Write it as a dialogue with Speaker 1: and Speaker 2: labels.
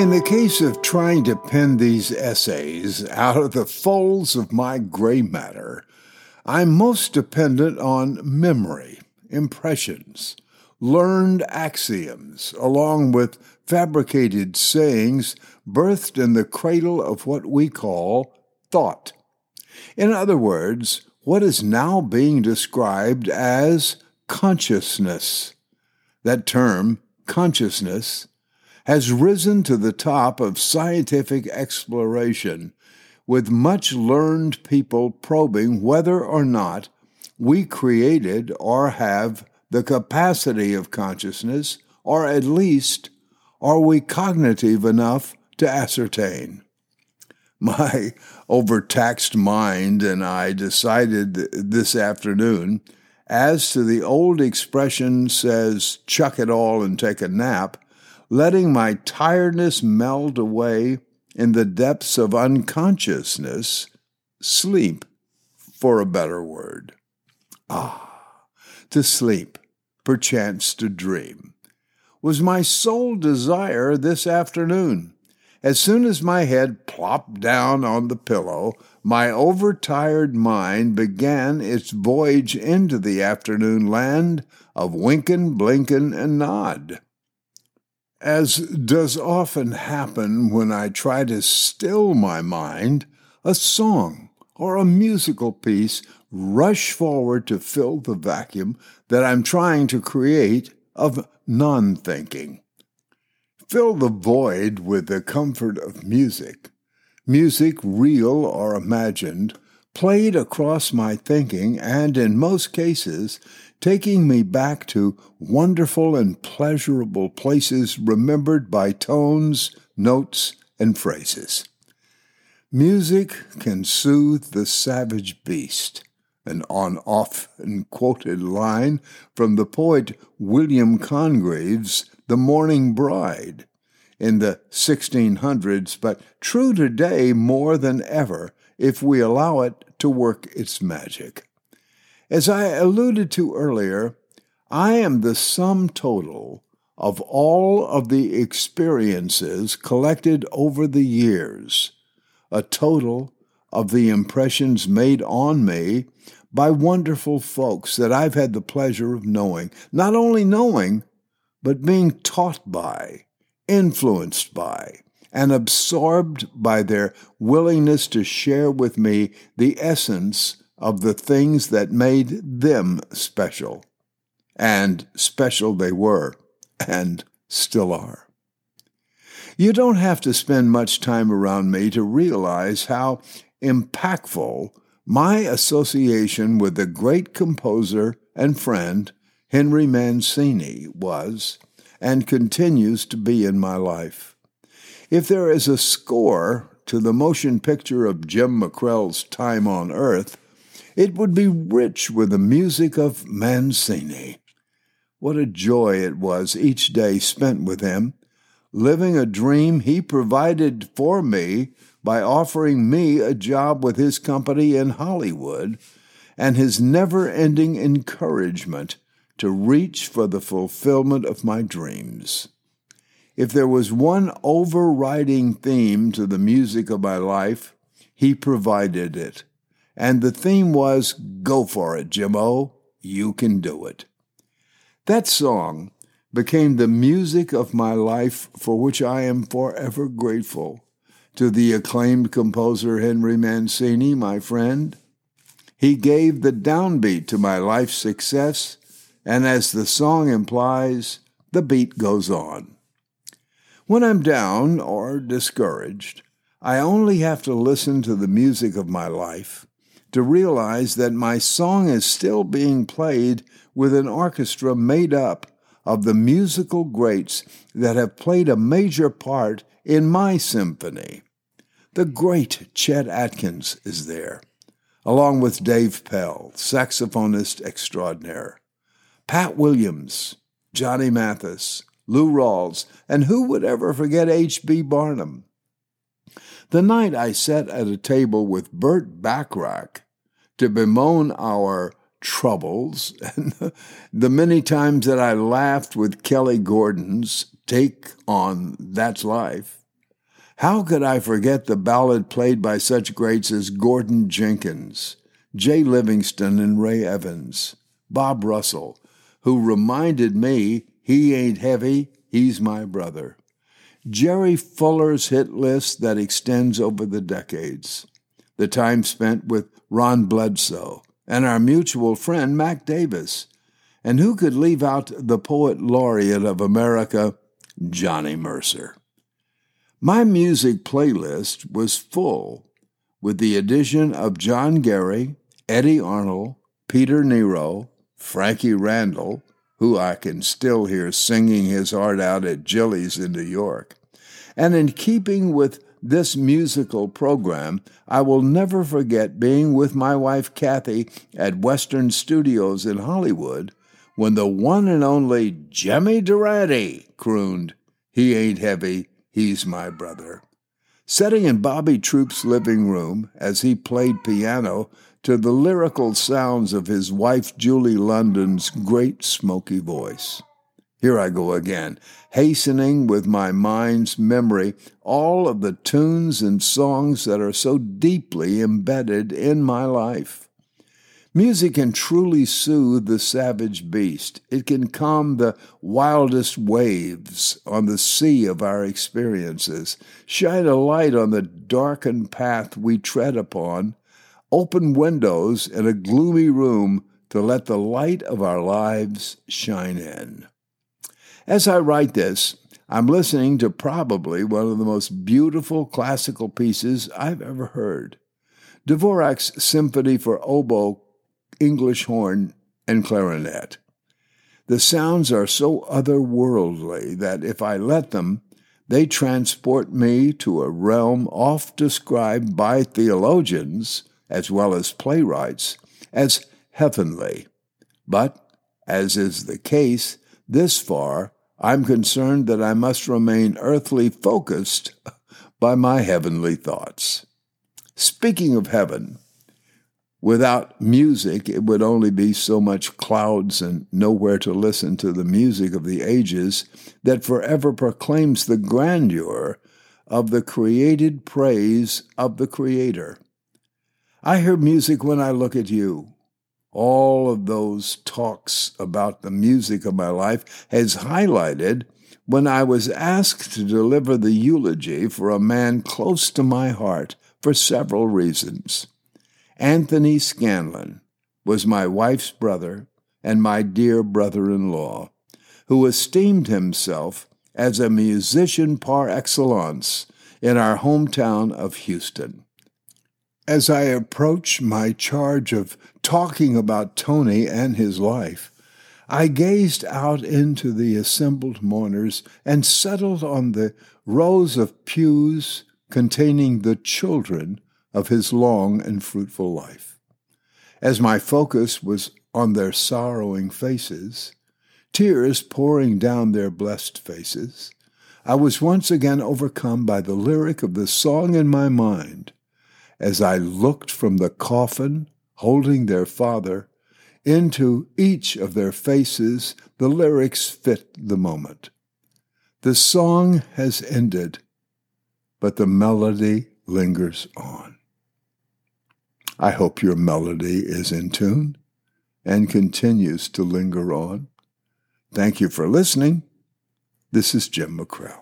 Speaker 1: In the case of trying to pen these essays out of the folds of my gray matter, I'm most dependent on memory, impressions, learned axioms, along with fabricated sayings birthed in the cradle of what we call thought. In other words, what is now being described as consciousness. That term, consciousness, has risen to the top of scientific exploration, with much learned people probing whether or not we created or have the capacity of consciousness, or at least are we cognitive enough to ascertain. My overtaxed mind and I decided this afternoon, as to the old expression says, chuck it all and take a nap, letting my tiredness melt away in the depths of unconsciousness, sleep, for a better word. Ah, to sleep, perchance to dream, was my sole desire this afternoon. As soon as my head plopped down on the pillow, my overtired mind began its voyage into the afternoon land of winkin', blinkin', and nod. As does often happen when I try to still my mind, a song or a musical piece rush forward to fill the vacuum that I'm trying to create of non thinking. Fill the void with the comfort of music, music real or imagined, played across my thinking and, in most cases, taking me back to wonderful and pleasurable places remembered by tones, notes, and phrases. Music can soothe the savage beast, an on often quoted line from the poet William Congreve's The Mourning Bride in the 1600s, but true today more than ever if we allow it to work its magic. As I alluded to earlier, I am the sum total of all of the experiences collected over the years, a total of the impressions made on me by wonderful folks that I've had the pleasure of knowing, not only knowing, but being taught by, influenced by, and absorbed by their willingness to share with me the essence of the things that made them special. And special they were, and still are. You don't have to spend much time around me to realize how impactful my association with the great composer and friend Henry Mancini was and continues to be in my life. If there is a score to the motion picture of Jim MacKrell's Time on Earth, it would be rich with the music of Mancini. What a joy it was each day spent with him, living a dream he provided for me by offering me a job with his company in Hollywood, and his never ending encouragement to reach for the fulfillment of my dreams. If there was one overriding theme to the music of my life, he provided it. And the theme was Go for it, Jimmo, you can do it. That song became the music of my life for which I am forever grateful to the acclaimed composer Henry Mancini, my friend. He gave the downbeat to my life's success, and as the song implies, the beat goes on. When I'm down or discouraged, I only have to listen to the music of my life to realize that my song is still being played with an orchestra made up of the musical greats that have played a major part in my symphony. The great Chet Atkins is there, along with Dave Pell, saxophonist extraordinaire, Pat Williams, Johnny Mathis, Lou Rawls, and who would ever forget H.B. Barnum? The night I sat at a table with Burt Bacharach to bemoan our troubles and the many times that I laughed with Kelly Gordon's take on That's Life, How could I forget the ballad played by such greats as Gordon Jenkins, Jay Livingston, and Ray Evans, Bob Russell, who reminded me he ain't heavy, he's my brother. Jerry Fuller's hit list that extends over the decades. The time spent with Ron Bledsoe and our mutual friend Mac Davis. And who could leave out the poet laureate of America, Johnny Mercer? My music playlist was full with the addition of John Gary, Eddy Arnold, Peter Nero, Frankie Randall, who I can still hear singing his heart out at Jilly's in New York. And in keeping with this musical program, I will never forget being with my wife Kathy at Western Studios in Hollywood when the one and only Jimmy Durante crooned, He ain't heavy, he's my brother. Sitting in Bobby Troup's living room as he played piano to the lyrical sounds of his wife Julie London's great smoky voice. Here I go again, hastening with my mind's memory all of the tunes and songs that are so deeply embedded in my life. Music can truly soothe the savage beast. It can calm the wildest waves on the sea of our experiences, shine a light on the darkened path we tread upon, open windows in a gloomy room to let the light of our lives shine in. As I write this, I'm listening to probably one of the most beautiful classical pieces I've ever heard Dvorak's Symphony for Oboe, English Horn, and Clarinet. The sounds are so otherworldly that if I let them, they transport me to a realm oft described by theologians as well as playwrights, as heavenly. But, as is the case, this far, I'm concerned that I must remain earthly focused by my heavenly thoughts. Speaking of heaven, without music, it would only be so much clouds and nowhere to listen to the music of the ages that forever proclaims the grandeur of the created praise of the Creator. I hear music when I look at you. All of those talks about the music of my life has highlighted when I was asked to deliver the eulogy for a man close to my heart for several reasons. Anthony Scanlon was my wife's brother and my dear brother in law, who esteemed himself as a musician par excellence in our hometown of Houston. As I approach my charge of talking about Tony and his life, I gazed out into the assembled mourners and settled on the rows of pews containing the children of his long and fruitful life. As my focus was on their sorrowing faces, tears pouring down their blessed faces, I was once again overcome by the lyric of the song in my mind as I looked from the coffin holding their father into each of their faces, the lyrics fit the moment. The song has ended, but the melody lingers on. I hope your melody is in tune and continues to linger on. Thank you for listening. This is Jim MacKrell.